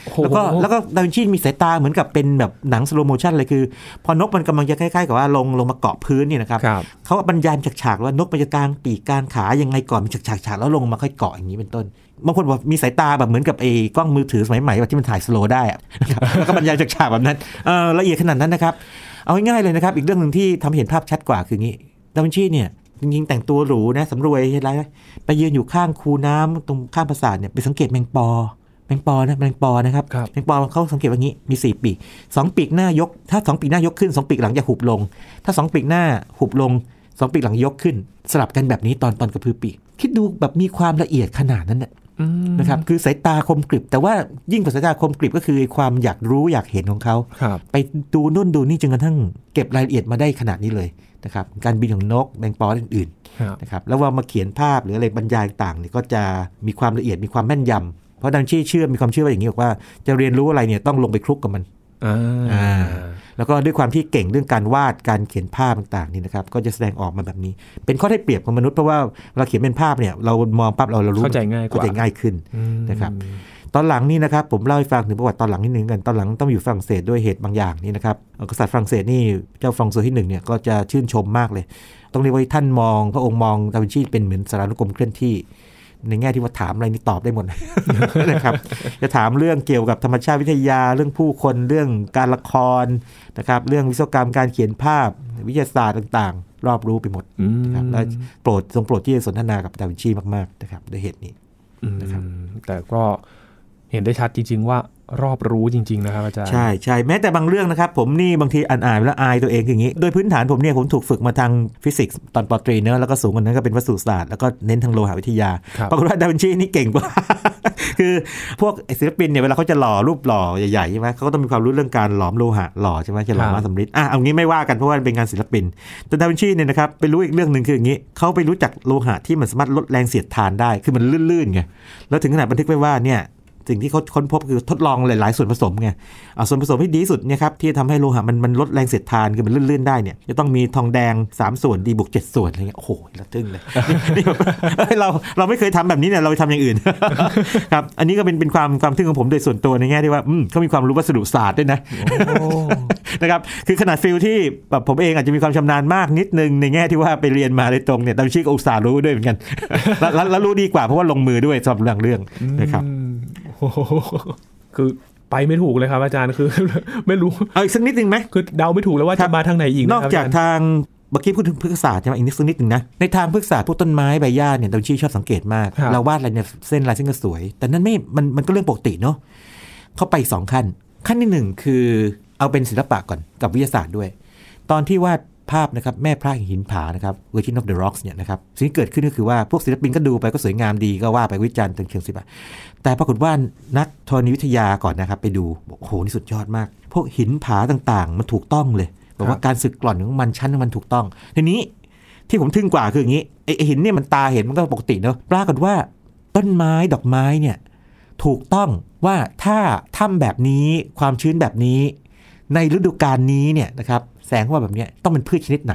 โอ้โหแล้วก็แล้วก็ดาวินชีมีสายตาเหมือนกับเป็นแบบหนัง slow motion เลยคือ พอนกมันกำลังจะคล้ายๆกับว่าลงลงมาเกาะพื้นเนี่ยนะครับครับเขาบรรยายจากฉากๆว่านกมันจะกางปีกกางขายังไงก่อนมีฉากฉากๆแล้วลงมาค่อยเกาะอย่างนี้เป็นต้นบางคนบอกมีสายตาแบบเหมือนกับไอ้กล้องมือถือสมัยใหม่แบบที่มันถ่าย slow ได้อะนะครับแล้วก็บรรยายจากฉากแบบนั้นเออละเอียดขนาดนั้นนะครับ เอาง่ายๆเลยนะครับ อีกเรื่องหนึ่งที่ทำให้เห็นภาพชัดกว่าคืองี้ดาวินชีเนี่ยจริงๆแต่งตัวหรูนะสำรวยอะไรนะไปยืนอยู่ข้างคูน้ำตรงข้างปราสาทเนี่ยไปสังเกตแมงปอแมงปอนะแมงปอนะครับครับแมงปอเขาสังเกตว่างี้มีสี่ปีกสองปีกหน้ายก ถ้าสองปีกหน้ายกขึ้นสองปีกหลังจะหุบลง ถ้าสองปีกหน้าหุบลงสองปีกหลังยกขึ้น สลับกันแบบนี้ตอนตอนกระพือปีกคิดดูแบบมีความละเอียดขนาดนั้นน่ะอืม นะครับคือสายตาคมกริบ แต่ว่ายิ่งกว่าสายตาคมกริบก็คือความอยากรู้อยากเห็นของเขาครับไปดูนู่นดูนี่จนกระทั่งเก็บรายละเอียดมาได้ขนาดนี้เลยนะครับการบินของนกแมงปออื่นๆครับนะครับแล้วว่ามาเขียนภาพหรืออะไรบรรยายต่างเนี่ยก็จะมีความละเอียดมีความแม่นยำเพราะดังชี่เชื่อมีความเชื่อว่าอย่างนี้บอกว่าจะเรียนรู้อะไรเนี่ยต้องลงไปคลุกกับมันอ่าอ่า แล้วก็ด้วยความที่เก่งเรื่องการวาดการเขียนภาพต่างๆนี่นะครับ ก็จะแสดงออกมาแบบนี้ เป็นข้อได้เปรียบของมนุษย์เพราะว่าเวลาเขียนเป็นภาพเนี่ยเรามองปั๊บเราเรารู้เข้าใจง่ายกเข้าว่าใจง่ายขึ้นอืมนะครับตอนหลังนี่นะครับผมเล่าให้ฟังถึงประวัติตอนหลังนิดนึงกันตอนหลังต้องอยู่ฝรั่งเศสด้วยเหตุบางอย่างนี่นะครับเอ่อกษัตริย์ฝรั่งเศสนี่เจ้าฟรองโซที่หนึ่งเนี่ยก็จะชื่นชมมากเลย ต้องเรียกว่าท่านมองพระองค์มองดาวินชีเป็นเหมือนสารานุกรมเคลื่อนที่ ในแง่ที่ว่าถามอะไรนี่ตอบได้หมดนะครับ จะถามเรื่องเกี่ยวกับธรรมชาติวิทยาเรื่องผู้คนเรื่องการละครนะครับ เรื่องวิศวกรรมการเขียนภาพวิทยาศาสตร์ต่างๆ รอบรู้ไปหมดอืมนะครับแล้วโปรดทรงโปรดที่จะสนทนากับดาวินชีมากๆนะครับด้วยเหตุนี้อืมนะครับแต่ก็เห็นได้ชัดจริง ๆ ว่า รอบรู้จริง ๆ นะครับอาจารย์ ใช่ใช่แม้แต่บางเรื่องนะครับ ผมนี่บางทีอ่านๆแล้วอายตัวเองอย่างนี้ โดยพื้นฐานผมเนี่ยผมถูกฝึกมาทางฟิสิกส์ตอนปอตรีเนอะแล้วก็สูงกว่านั้นก็เป็นวัสดุศาสตร์แล้วก็เน้นทางโลหะวิทยาครับปรากฏว่าดาวินชีนี่เก่งกว่าคือพวกศิลปินเนี่ยเวลาเขาจะหล่อรูปหล่อใหญ่ๆใช่ไหมเขาก็ต้องมีความรู้เรื่องการหลอมโลหะหล่อใช่ไหมจะหล่อครับมาสำริดอะเอางี้ไม่ว่ากันเพราะว่าเป็นงานศิลปิน แต่ดาวินชีเนี่ยนะครับไปรู้อีกเรื่องหนึ่งคืออย่างนี้เขาไปรู้จักโลหะที่มันสามารถลดแรงเสียดทานได้คือมันลื่นๆไงแล้วถึงขนาดบันทึกไว้ว่าเนี่ย สิ่งที่เขาค้นพบคือทดลองหลาย ๆ ส่วนผสมไงเอาส่วนผสมที่ดีที่สุดเนี่ยครับที่ทำให้โลหะมันมันลดแรงเสียดทานคือมันลื่นๆได้เนี่ยจะต้องมีทองแดง 3 ส่วนดีบวก7ส่วนอะไรเงี้ยโอ้โหละตึ้งเลยนี่แบบเฮ้ยเราเราไม่เคยทำแบบนี้เนี่ยเราไปทำอย่างอื่นครับอันนี้ก็เป็นเป็นความความทึ่งของผมโดยส่วนตัวในแง่ที่ว่าอืมเขามีความรู้วัสดุศาสตร์ด้วยนะโอ้นะครับคือขนาด field ที่แบบผมเองอาจจะมีความชำนาญมากนิดนึงในแง่ที่ว่าไปเรียนมาโดยตรงเนี่ยดาวินชีก็อุตส่าห์รู้ด้วยเหมือนกันแล้วแล้วแล้วรู้ดีกว่าเพราะว่าลงมือด้วยสำหรับเรื่องเรื่องนะครับอืม โอ้โหคือไปไม่ถูกเลยครับอาจารย์คือ ไม่รู้เอาอีกสักนิดนึงไหมคือเดาไม่ถูกเลยว่าครัจะบมาทางไหนอีกนนะอกครับจากอาจารย์ทางเมื่อกี้พูดถึงพฤกษศาสตร์ใช่ไหมอีกนิดสักนิดหนึ่งนะในทางพฤกษศาสตร์พวกต้นไม้ใบหญ้าเนี่ยดาวินชีชอบสังเกตมากครับเราวาดอะไรเนี่ยเส้นลายเส้นก็สวย แต่นั้นไม่มันมันก็เรื่องปกติเนาะเขาไปสองขั้น ขั้นที่หนึ่งคือเอาเป็นศิลปะก่อนกับวิทยาศาสตร์ด้วย ตอนที่วาด ภาพนะครับแม่พระแห่งหินผานะครับ Virgin of the Rocks เนี่ยนะครับสิ่งที่เกิดขึ้นก็คือว่าพวกศิลปินก็ดูไปก็สวยงามดีก็ว่าไปวิจารณ์ถึงเชิงศิลปะแต่ปรากฏว่านักธรณีวิทยาก่อนนะครับ ไปดูบอกโอ้โหนี่สุดยอดมาก พวกหินผาต่างๆ มันถูกต้องเลยบอกว่าการสึกกร่อนของมันชั้นของมันถูกต้องทีนี้ที่ผมทึ่งกว่าคืออย่างนี้ไอ้ไอ้หินเนี่ยมันตาเห็นมันก็ปกติเนอะปรากฏว่าต้นไม้ดอกไม้เนี่ยถูกต้องว่าถ้าถ้ำแบบนี้ความชื้นแบบนี้ ในฤดูกาลนี้เนี่ยนะครับ แสงเข้ามาแบบเนี้ยต้องเป็นพืชชนิดไหน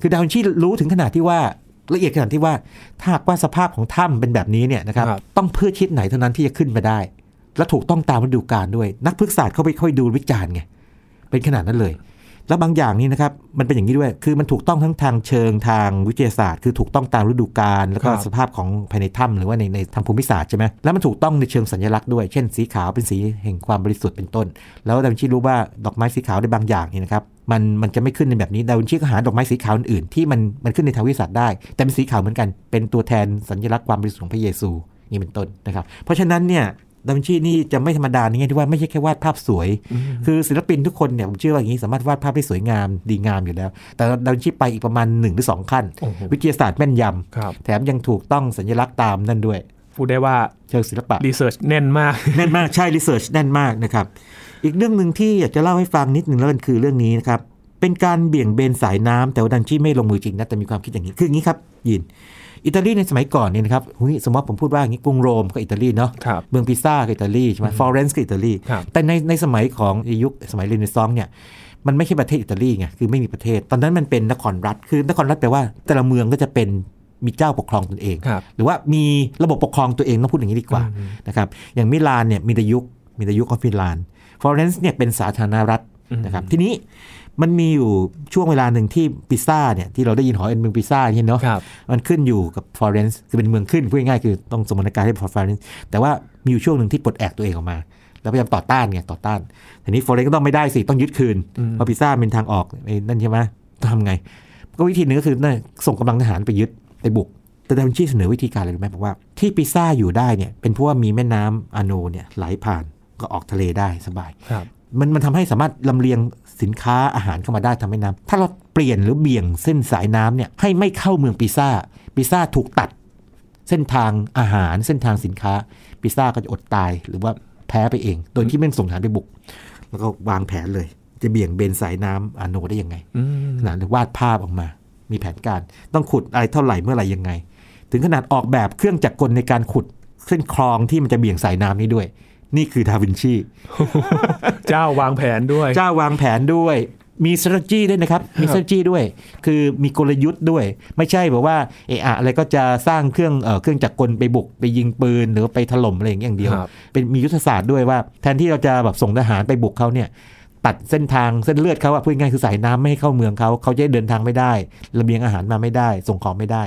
คือดาวินชีรู้ถึงขนาดที่ว่าละเอียดขนาดที่ว่าถ้าหากว่าสภาพของถ้ำเป็นแบบนี้เนี่ยนะครับครับต้องพืชชนิดไหนเท่านั้นที่จะขึ้นมาได้ และถูกต้องตามฤดูกาลด้วย นักพฤกษศาสตร์เขาไปค่อยดูวิจารณ์ไงเป็นขนาดนั้นเลย แล้วบางอย่างนี่นะครับมันเป็นอย่างนี้ด้วย คือมันถูกต้องทั้งทางเชิงทางวิทยาศาสตร์ คือถูกต้องตามฤดูกาลแล้วก็ครับสภาพของภายในถ้ำหรือว่าในในทางภูมิศาสตร์ใช่ไหมแล้วมันถูกต้องในเชิงสัญลักษณ์ด้วย เช่นสีขาวเป็นสีแห่งความบริสุทธิ์เป็นต้น แล้วดาวินชีรู้ว่าดอกไม้สีขาวในบางอย่างนี่นะครับมันมันจะไม่ขึ้นในแบบนี้ดาวินชีก็หาดอกไม้สีขาวอื่นๆที่มันมันขึ้นในทางวิทยาศาสตร์ได้ แต่เป็นสีขาวเหมือนกันเป็นตัวแทนสัญลักษณ์ความบริสุทธิ์ของพระเยซูนี่เป็นต้นนะครับ เพราะฉะนั้นเนี่ย ดาวินชีนี่จะไม่ธรรมดาในแง่ที่ว่าไม่ใช่แค่วาดภาพสวย คือศิลปินทุกคนเนี่ยผมเชื่อว่าอย่างนี้สามารถวาดภาพได้สวยงามดีงามอยู่แล้ว แต่ดาวินชีไปอีกประมาณ1หรือ2ขั้นโอ้โหวิทยาศาสตร์แม่นยครับำแถมยังถูกต้องสัญลักษณ์ตามนั่นด้วยพูดได้ว่าเชิงศิลปะ research แน่นมากแน่นมากใช่ research แน่นมากนะครับอีกเรื่องหนึ่งที่อยากจะเล่าให้ฟังนิดหนึ่งแล้วกันคือเรื่องนี้นะครับเป็นการเบี่ยงเบนสายน้ำแต่ว่าดาวินชีไม่ลงมือจริงนะแต่มีความคิดอย่างนี้คืออย่างนี้ครับยิน อิตาลีในสมัยก่อนเนี่ยนะครับหุยสมมติผมพูดว่าอย่างนี้กรุงโรมก็อิตาลีเนาะครับเมืองพิซซ่าก็อิตาลีใช่ไหมฟลอเรนซ์ก็อิตาลีครับแต่ในในสมัยของยุคสมัยเรเนซองส์เนี่ยมันไม่ใช่ประเทศอิตาลีไงคือไม่มีประเทศ ตอนนั้นมันเป็นนครรัฐ คือนครรัฐแปลว่า แต่ละเมืองก็จะเป็นมีเจ้าปกครองตนเองครับหรือว่ามีระบบปกครองตัวเองต้องพูดอย่างนี้ดีกว่าอืมนะครับอย่างมิลานเนี่ยมีแต่ยุคมีแต่ยุคของมิลานฟลอเรนซ์เนี่ยเป็นสาธารณรัฐนะครับทีนี้ มันมีอยู่ช่วงเวลาหนึ่งที่พิซซ่าเนี่ยที่เราได้ยินหอเป็นเมืองพิซซ่าเนี่ยเนาะครับมันขึ้นอยู่กับฟลอเรนซ์คือเป็นเมืองขึ้นพูดง่ายๆคือต้องส่งบรรณาการให้ฟลอเรนซ์แต่ว่ามีอยู่ช่วงหนึ่งที่ปลดแอกตัวเองออกมา แล้วพยายามต่อต้านไงต่อต้านทีนี้ฟลอเรนซ์ก็ต้องไม่ได้สิต้องยึดคืนอืมเพราะพิซซ่าเป็นทางออกไอ้นั่นใช่ไหมต้องทำไง ก็วิธีหนึ่งก็คือนั่นส่งกำลังทหารไปยึดไปบุกแต่ดาวินชีเสนอวิธีการอะไรรู้ไหมบอกว่าที่พิซซ่าอยู่ได้เนี่ยเป็นเพราะว่ามีแม่น้ำอาโนเนี่ยไหลผ่านก็ออกทะเลได้สบายครับมันมันทำให้สามารถลำเลียง สินค้าอาหารเข้ามาได้ทำให้น้ำถ้าเราเปลี่ยนหรือเบี่ยงเส้นสายน้ำเนี่ยให้ไม่เข้าเมืองปิซ่าปิซ่าถูกตัด เส้นทางอาหารเส้นทางสินค้าปิซ่าก็จะอดตายหรือว่าแพ้ไปเอง โดยที่ไม่ส่งทหารไปบุก แล้วก็วางแผนเลย จะเบี่ยงเบนสายน้ำอาโนได้ยังไงอืมขนาดวาดภาพออกมา มีแผนการต้องขุดอะไรเท่าไหร่เมื่อไหร่ยังไง ถึงขนาดออกแบบเครื่องจักรกลในการขุดเส้นคลองที่มันจะเบี่ยงสายน้ำนี้ด้วย นี่คือดาวินชี เจ้าวางแผนด้วย เจ้าวางแผนด้วย มี strategy ด้วยนะครับ มี strategy ด้วย คือมีกลยุทธ์ด้วย ไม่ใช่แบบว่าเอะอะอะไรก็จะสร้างเครื่องเอ่อเครื่องจักรกลไปบุกไปยิงปืนหรือว่าไปถล่มอะไรอย่างเงี้ยอย่างเดียวครับเป็นมียุทธศาสตร์ด้วยว่า แทนที่เราจะแบบส่งทหารไปบุกเขาเนี่ยตัดเส้นทางเส้นเลือดเขาอะพูดง่ายๆคือสายน้ำไม่ให้เข้าเมืองเขาเขาจะได้เดินทางไม่ได้ระเบียงอาหารมาไม่ได้ ส่งของไม่ได้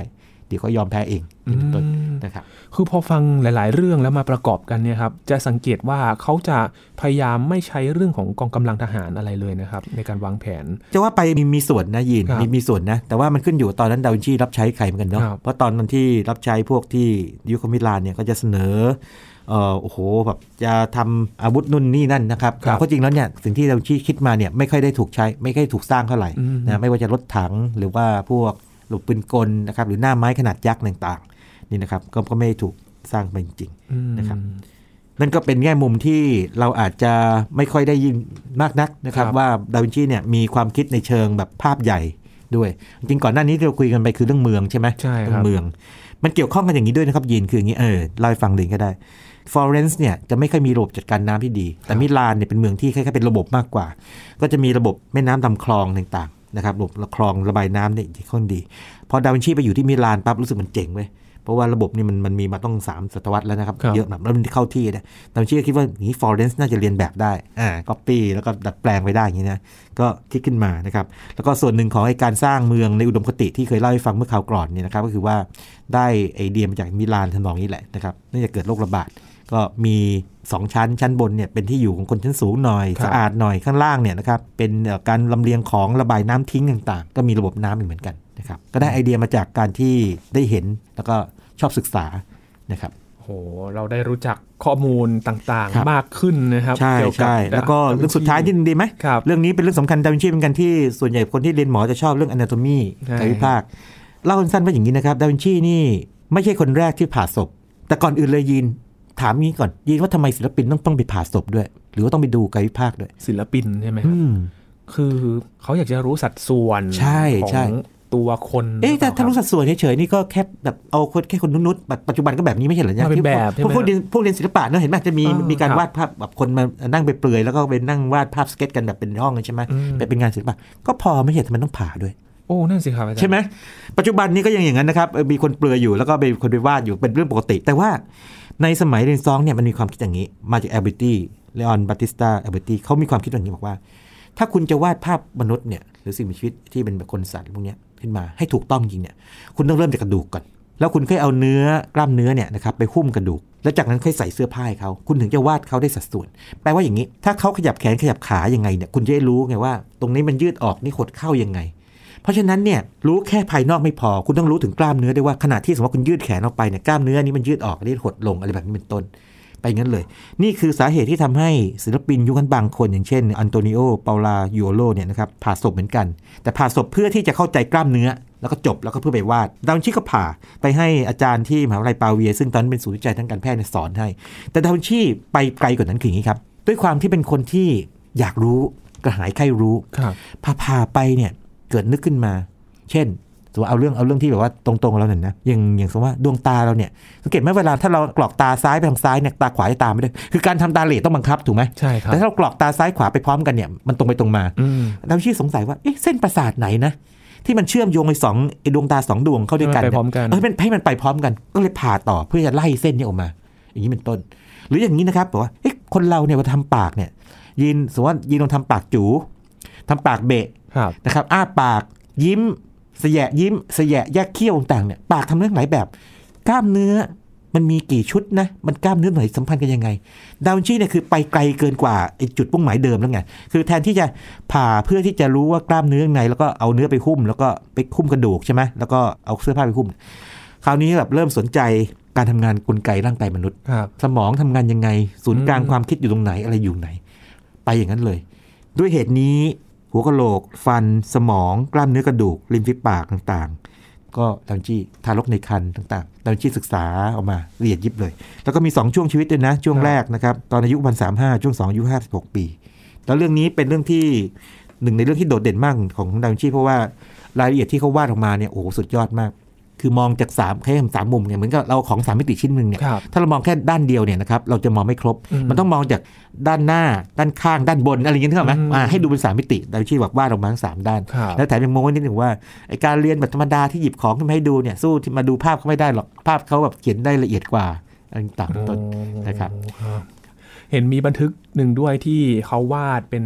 เดี๋ยวเขายอมแพ้เองอืเป็นต้นมนะครับคือพอฟังหลาย ๆ เรื่องแล้วมาประกอบกันเนี่ยครับจะสังเกตว่าเขาจะพยายามไม่ใช้เรื่องของกองกำลังทหารอะไรเลยนะครับในการวางแผน จะว่าไปมีมีส่วนนะยินครับมีมีส่วนนะ แต่ว่ามันขึ้นอยู่ตอนนั้นดาวินชีรับใช้ใครเหมือนกันเนาะครับเพราะตอนนั้นที่รับใช้พวกที่ยุคมิลานเนี่ยก็จะเสนอเอ่อโอ้โหแบบจะทำอาวุธนู่นนี่นั่นนะครับครับแต่ก็จริงแล้วเนี่ยสิ่งที่ดาวินชีคิดมาเนี่ยไม่ค่อยได้ถูกใช้ไม่ค่อยถูกสร้างเท่าไหร่อืมนะไม่ว่าจะรถถังหรือว่าพวก หลุปืนกลนะครับหรือหน้าไม้ขนาดยักษ์ต่างๆนี่นะครับก็ก็ไม่ถูกสร้างไปจริงอืมนะครับนั่นก็เป็นแง่มุมที่เราอาจจะไม่ค่อยได้ยินมากนักนะครับครับว่าดาวินชีเนี่ยมีความคิดในเชิงแบบภาพใหญ่ด้วย จริงๆก่อนหน้านี้ที่เราคุยกันไปคือเรื่องเมืองใช่ไหมใช่ครับเรื่องเมือง มันเกี่ยวข้องกันอย่างนี้ด้วยนะครับยีนคืออย่างนี้เออเล่าให้ฟังเลยก็ได้ฟลอเรนซ์เนี่ยจะไม่ค่อยมีระบบจัดการน้ำที่ดี แต่มิลานเนี่ยเป็นเมืองที่คล้ายๆเป็นระบบมากกว่า ก็จะมีระบบแม่น้ำลำคลองต่างๆ นะครับระบบคลองระบายน้ำเนี่ยที่ค่อนข้างดีพอดาวินชีไปอยู่ที่มิลานปั๊บรู้สึกมันเจ๋งเว้ยเพราะว่าระบบนี่มันมันมีมาต้องสามศตวรรษแล้วนะครับครับ เยอะแบบแล้วมันเข้าที่นะดาวินชีก็คิดว่าอย่างนี้ฟลอเรนซ์น่าจะเลียนแบบได้อ่าก๊อปปี้แล้วก็ดัดแปลงไปได้อย่างนี้นะก็คิดขึ้นมานะครับแล้วก็ส่วนหนึ่งของไอ้การสร้างเมืองในอุดมคติที่เคยเล่าให้ฟังเมื่อคราวก่อนเนี่ยนะครับก็คือว่าได้ไอเดียมาจากมิลานทำนองนี้แหละนะครับเนื่องจากเกิดโรคระบาด ก็มี 2 ชั้นชั้นบนเนี่ยเป็นที่อยู่ของคนชั้นสูงหน่อยครับสะอาดหน่อยข้างล่างเนี่ยนะครับเป็นเอ่อการลำเลียงของระบายน้ำทิ้งต่างๆ ก็มีระบบน้ำอีกเหมือนกันนะครับก็ได้ไอเดียมาจากการที่ได้เห็นแล้วก็ชอบศึกษานะครับโหเราได้รู้จักข้อมูลต่างครับๆมากขึ้นนะครับใช่เกี่ยวกับใช่แล้วก็เรื่องสุดท้ายที่ดีไหมครับเรื่องนี้เป็นเรื่องสำคัญดาวินชีเป็นกันที่ส่วนใหญ่คนที่เรียนหมอจะชอบเรื่อง anatomy ใช่กายวิภาคเล่าสั้นๆว่าอย่างนี้นะครับดาวินชีนี่ไม่ใช่คนแรกที่ผ่าศพ แต่ก่อนอื่นเลยยีน ถามงี้ก่อนยีนว่าทำไมศิลปินต้องต้องไปผ่าศพด้วย หรือว่าต้องไปดูกายวิภาคด้วย ศิลปินใช่ไหมครับอืมคือเขาอยากจะรู้สัดส่วนใช่ของใช่ตัวคน เอ๊ะแต่หปล่ถ้ารู้คบสัดส่วนเฉยๆนี่ก็แค่แบบเอาคนแค่คนนุษย์ๆแบบปัจจุบันก็แบบนี้ไม่ใช่เหรอเนี่ยมาเป็นแบบใช่ไหมพวกพวกเรียนพวกเรียนศิลปะเนอะเห็นไหมจะมีอ่ามีมีการครับวาดภาพแบบคนมานั่งไปเปลือยแล้วก็ไปนั่งวาดภาพสเก็ตกันแบบเป็นห้องเลยใช่ไหมอืมเป็นเป็นงานศิลปะ ก็พอไม่ใช่ทำไมต้องผ่าด้วยโอ้ นั่นสิครับอาจารย์ใช่ไหมปัจจุบันนี้ก็ยังอย่างนั้นนะครับเออมีคนเปลือยอยู่แล้วก็เป็นคนไปวาดอยู่เป็นเรื่องปกติ แต่ว่า ในสมัยเรเนซองส์เนี่ยมันมีความคิดอย่างนี้ มาจากแอลเบอร์ตี้เลออนบัติสตาแอลเบอร์ตี้เขามีความคิดอย่างนี้บอกว่า ถ้าคุณจะวาดภาพมนุษย์เนี่ยหรือสิ่งมีชีวิตที่เป็นแบบคนสัตว์พวกนี้ขึ้นมาให้ถูกต้องจริงเนี่ยคุณต้องเริ่มจากกระดูกก่อน แล้วคุณค่อยเอาเนื้อกล้ามเนื้อเนี่ยนะครับไปหุ้มกระดูก แล้วจากนั้นค่อยใส่เสื้อผ้าให้เขาคุณถึงจะวาดเขาได้สัดส่วน แปลว่าอย่างนี้ ถ้าเขาขยับแขนขยับขายังไงเนี่ยคุณจะได้รู้ไงว่า ตรงนี้มันยืดออกนี่หดเข้ายังไง เพราะฉะนั้นเนี่ยรู้แค่ภายนอกไม่พอ คุณต้องรู้ถึงกล้ามเนื้อด้วยว่าขณะที่สมมติว่าคุณยืดแขนออกไปเนี่ยกล้ามเนื้อนี้มันยืดออกนี่หดลงอะไรแบบนี้เป็นต้น ไปงั้นเลย นี่คือสาเหตุที่ทำให้ศิลปินยุคนั้นบางคนอย่างเช่นอันโตนิโอเปาลายูโรเนี่ยนะครับผ่าศพเหมือนกัน แต่ผ่าศพเพื่อที่จะเข้าใจกล้ามเนื้อแล้วก็จบแล้วก็เพื่อไปวาด ดาวินชีก็ผ่าไปให้อาจารย์ที่มหาวิทยาลัยปาเวีย ซึ่งตอนนั้นเป็นศูนย์วิจัยทางการแพทย์เนี่ยสอนให้ แต่ดาวินชีไปไกลกว่านั้นคืออย่างนี้ครับ ด้วยความที่เป็นคนที่อยากรู้กระหายใครรู้ครับพาพาไปเนี่ย เกิดนึกขึ้นมา เช่นสมมติเอาเรื่องเอาเรื่องที่แบบว่าตรงๆเราหน่อยนะอย่างอย่างสมมติว่าดวงตาเราเนี่ยสังเกตไหมเวลาถ้าเรากรอกตาซ้ายไปทางซ้ายเนี่ยตาขวาจะตามไม่ได้คือการทำตาเหลต้องบังคับถูกไหมใช่ครับแต่ถ้าเรากรอกตาซ้ายขวาไปพร้อมกันเนี่ยมันตรงไปตรงมาอืมดาวินชีสงสัยว่าเอ๊ะเส้นประสาทไหนนะที่มันเชื่อมโยงไอ้สองไอ้ดวงตาสองดวงเข้าด้วยกันให้มันไปพร้อมกันเออให้มันให้มันไปพร้อมกันก็เลยผ่าต่อเพื่อจะไล่เส้นนี้ออกมา อย่างนี้เป็นต้น หรืออย่างนี้นะครับบอกว่าเอ๊ะคนเราเนี่ยเวลาทำปากเนี่ยยินสมมติว่ายินลองทำปากจูทำปากเบะครับ นะครับอ้าปากยิ้มเสยะยิ้มเสยะแยกเขี้ยวต่างๆเนี่ยปากทำเรื่องหลายแบบ กล้ามเนื้อมันมีกี่ชุดนะ มันกล้ามเนื้อไหนสัมพันธ์กันยังไง ดาวินชีเนี่ยคือไปไกลเกินกว่าไอ้จุดมุ่งหมายเดิมแล้วไง คือแทนที่จะผ่าเพื่อที่จะรู้ว่ากล้ามเนื้อยังไงแล้วก็เอาเนื้อไปหุ้ม แล้วก็ไปหุ้มกระดูกใช่ไหมแล้วก็เอาเสื้อผ้าไปหุ้ม คราวนี้แบบเริ่มสนใจการทำงานกลไกร่างกายมนุษย์ครับสมองทำงานยังไง ศูนย์กลางอืมความคิดอยู่ตรงไหนอะไรอยู่ไหน ไปอย่างนั้นเลย ด้วยเหตุนี้ หัวกะโหลก ฟันสมอง กล้ามเนื้อกระดูกริมฝีปากต่างๆ ก็ดาวินชีทารกในครรภ์ต่างๆดาวินชีศึกษาออกมาละเอียดยิบเลย แล้วก็มี 2 ช่วงชีวิตด้วยนะ ช่วงแรกนะครับ ตอนอายุวันสามห้าช่วง2อายุห้าสิบหกปี แล้วเรื่องนี้เป็นเรื่องที่หนึ่งในเรื่องที่โดดเด่นมากของดังชีเพราะว่ารายละเอียดที่เขาวาดออกมาเนี่ยโอ้โหสุดยอดมาก คือมองจากสามแค่สามมุมเนี่ยเหมือนกับเราเอาของสามมิติชิ้นหนึ่งเนี่ยครับถ้าเรามองแค่ด้านเดียวเนี่ยนะครับเราจะมองไม่ครบอืมมันต้องมองจากด้านหน้า ด้านข้างด้านบนอะไรอย่างเงี้ยถูกไหมอืมอ่าให้ดูเป็นสามมิติดาวินชีบอกวาดออกมาทั้งสามด้านครับแล้วแถมยังโม้ไว้นิดหนึ่งว่าไอการเรียนแบบธรรมดาที่หยิบของขึ้นมาให้ดูเนี่ยสู้ที่มาดูภาพเขาไม่ได้หรอกภาพเขาแบบเขียนได้ละเอียดกว่าอะไรต่างๆต้นนะครับครับ เห็นมีบันทึกหนึ่งด้วยที่เขาวาดเป็น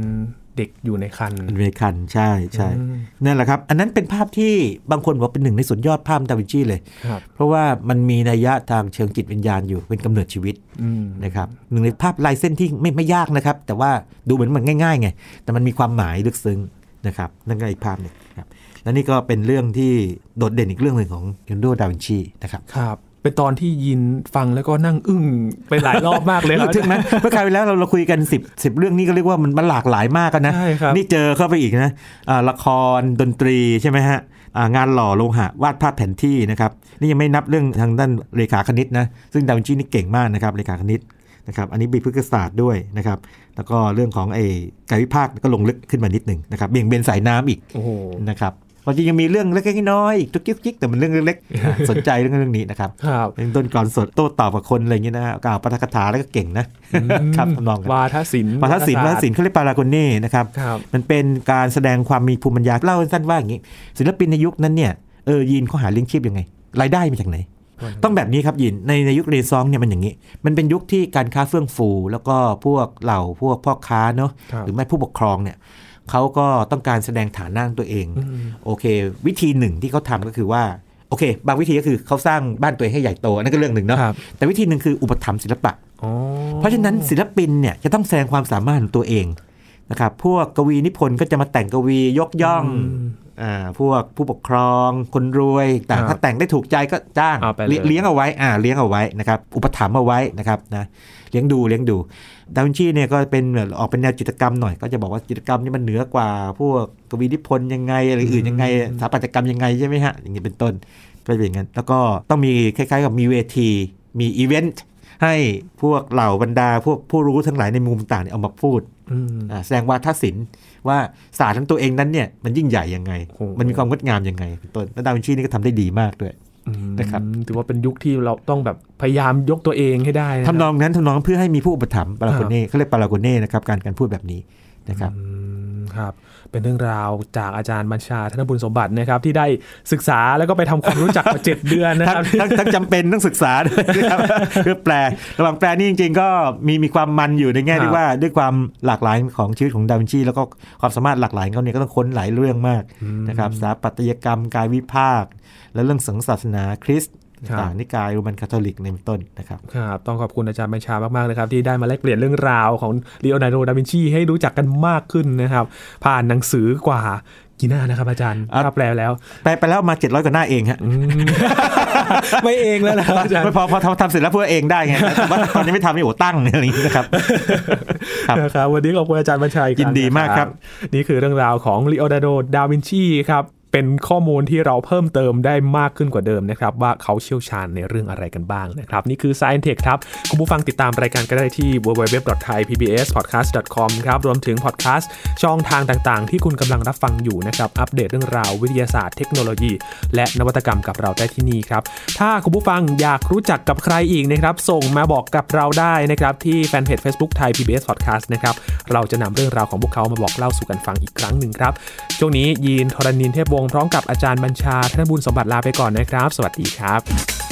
เด็กอยู่ในคันอเมริกันใช่ใช่อืมนั่นแหละครับ อันนั้นเป็นภาพที่บางคนบอกเป็นหนึ่งในสุดยอดภาพดาวินชีเลยครับเพราะว่ามันมีนัยยะทางเชิงจิตวิญญาณอยู่เป็นกำเนิดชีวิตอืมนะครับหนึ่งในภาพลายเส้นที่ไม่ไม่ยากนะครับ แต่ว่าดูเหมือนมันง่ายๆไงแต่มันมีความหมายลึกซึ้งนะครับนั่นก็อีกภาพหนึ่งครับและนี่ก็เป็นเรื่องที่โดดเด่นอีกเรื่องหนึ่งของเลโอนาร์โดดาวินชีนะครับครับ เป็นตอนที่ยินฟังแล้วก็นั่งอึ้งไปหลายรอบมากเลยครับถึงไหมเมื่อคราวที่แล้วเราเราคุยกัน10 10เรื่องนี้ก็เรียกว่ามันมันหลากหลายมากกันนะใช่ครับนี่เจอเข้าไปอีกนะอ่าละครดนตรีใช่ไหมฮะอ่างานหล่อโลหะวาดภาพแผนที่นะครับนี่ยังไม่นับเรื่องทางด้านเรขาคณิตนะซึ่งดาวินชีนี่เก่งมากนะครับเรขาคณิตนะครับอันนี้มีพฤกษศาสตร์ด้วยนะครับแล้วก็เรื่องของไอ้กายวิภาคก็ลงลึกขึ้นมานิดหนึ่งนะครับเบี่ยงเบนสายน้ำอีกโอ้โหนะครับ ความจริงยังมีเรื่องเล็กๆน้อยๆอีกทุกกิ๊กๆแต่มันเรื่องเล็กๆอะสนใจเรื่องเรื่องนี้นะครับครับเป็นต้นกลอนสดโต้ตอบกับคนอะไรอย่างเงี้ยนะฮะกล่าวปาฐกถาแล้วก็เก่งนะครับทำนองกันวาทศิลป์วาทศิลป์วาทศิลป์เขาเรียกปาราโกเน่นะครับครับมันเป็นการแสดงความมีภูมิปัญญาเล่าสั้นๆว่าอย่างนี้ ศิลปินในยุคนั้นเนี่ยเออยีนเขาหาเลี้ยงชีพยังไง รายได้มาจากไหนต้องแบบนี้ครับยินในในยุคเรนซองเนี่ยมันอย่างนี้ มันเป็นยุคที่การค้าเฟื่องฟู แล้วก็พวกเหล่าพวกพ่อค้าเนาะครับหรือไม่ผู้ปกครองเนี่ย เขาก็ต้องการแสดงฐานะของตัวเองอืมโอเค วิธีหนึ่งที่เขาทำก็คือว่า โอเค บางวิธีก็คือเขาสร้างบ้านตัวเองให้ใหญ่โตอันนั่นก็เรื่องหนึ่งเนาะครับแต่วิธีหนึ่งคืออุปถัมภ์ศิลปะอ๋อเพราะฉะนั้นศิลปินเนี่ยจะต้องแสดงความสามารถของตัวเองนะครับพวกกวีนิพนธ์ก็จะมาแต่งกวียกย่องมอ่าพวกผู้ปกครอง คนรวยต่างครับถ้าแต่งได้ถูกใจก็จ้างเอาไปเลยเลี้ยงเลี้ยงเอาไว้อ่าเลี้ยงเอาไว้นะครับอุปถัมภ์เอาไว้นะครับนะเลี้ยงดูเลี้ยงดู ดาวินชีเนี่ยก็เป็นแบบออกเป็นแนวจิตรกรรมหน่อย ก็จะบอกว่าจิตรกรรมนี่มันเหนือกว่า พวกกวีนิพนธ์ยังไงอะไรอื่นยังไงสถาปัตยกรรมยังไงใช่ไหมฮะอย่างนี้เป็นต้นก็จะเป็นอย่างนั้น แล้วก็ต้องมีคล้ายๆกับมีเวทีมีอีเวนต์ให้พวกเหล่าบรรดาพวกผู้รู้ทั้งหลายในมุมต่างเนี่ยเอามาพูดอืมอ่าแสดงวาทศิลป์ว่าศาสตร์ของตัวเองนั้นเนี่ยมันยิ่งใหญ่ยังไงโอ้โหมันมีความงดงามยังไงเป็นต้นแล้วดาวินชีนี่ก็ทำได้ดีมากด้วยอืม นะครับถือว่าเป็นยุคที่เราต้องแบบพยายามยกตัวเองให้ได้ะทำนองนั้นทำนองเพื่อให้มีผู้อุปถัมภ์ปาราโกเน่เขาเรียกปาราโกเน่นะครับการการพูดแบบนี้นะครับอืม ครับเป็นเรื่องราวจากอาจารย์บัญชาธนบุญสมบัตินะครับที่ได้ศึกษาแล้วก็ไปทำความรู้จักมาเจ็ดเดือนนะทั้คงรับทั้งทั้งจำเป็นต้องศึกษาด้วยนะครับเพื่อแปลระหว่างแปลนี่จริง ๆ ก็มีมีความมันอยู่ในแง่ครับที่ว่าด้วยความหลากหลายของชีวิตของดาวินชี แล้วก็ความสามารถหลากหลายของเขาเนี่ยก็ต้องค้นหลายเรื่องมากนะครับสถาปัตยกรรมกายวิภาค และเรื่องสังศาสนาคริสต์ครับ ต่างนิกายโรมันคาทอลิกเป็นต้นนะครับครับต้องขอบคุณอาจารย์บัญชามากๆเลยครับที่ได้มาแลกเปลี่ยนเรื่องราวของลีโอนาร์โดดาวินชีให้รู้จักกันมากขึ้นนะครับ ผ่านหนังสือกว่ากี่หน้านะครับอาจารย์อะถ้าแปลแล้ว แปลไปแล้วมา700กว่าหน้าเองฮะอืมไม่เองแล้วนะครับอาจารย์ไม่พอพอทำทำเสร็จแล้วเพื่อเองได้ไงแต่ว่าตอนนี้ไม่ทำนี่โอ้ตั้งอะไรอย่างนี้นะครับครับนะครับวันนี้ขอบคุณอาจารย์บัญชัยอีครั้งยินดีมากครับนะนี่คือเรื่องราวของ Leonardo da Vinci ครับ เป็นข้อมูลที่เราเพิ่มเติมได้มากขึ้นกว่าเดิมนะครับ ว่าเขาเชี่ยวชาญในเรื่องอะไรกันบ้างนะครับ นี่คือ Science Tech ครับ คุณผู้ฟังติดตามรายการก็ได้ที่ www.thaipbspodcast.com ครับ รวมถึงพอดแคสต์ช่องทางต่างๆ ที่คุณกำลังรับฟังอยู่นะครับ อัปเดตเรื่องราววิทยาศาสตร์เทคโนโลยี และนวัตกรรมกับเราได้ที่นี่ครับ ถ้าคุณผู้ฟังอยากรู้จักกับใครอีกนะครับส่งมาบอกกับเราได้นะครับที่แฟนเพจ Facebook ไทย PBS Podcast นะครับเราจะนำเรื่องราวของพวกเขามาบอกเล่าสู่กันฟังอีกครั้งหนึ่งครับช่วงนี้ยีนทรณินเทพวงงพร้อมกับอาจารย์บัญชาธนบุญสมบัติลาไปก่อนนะครับ สวัสดีครับ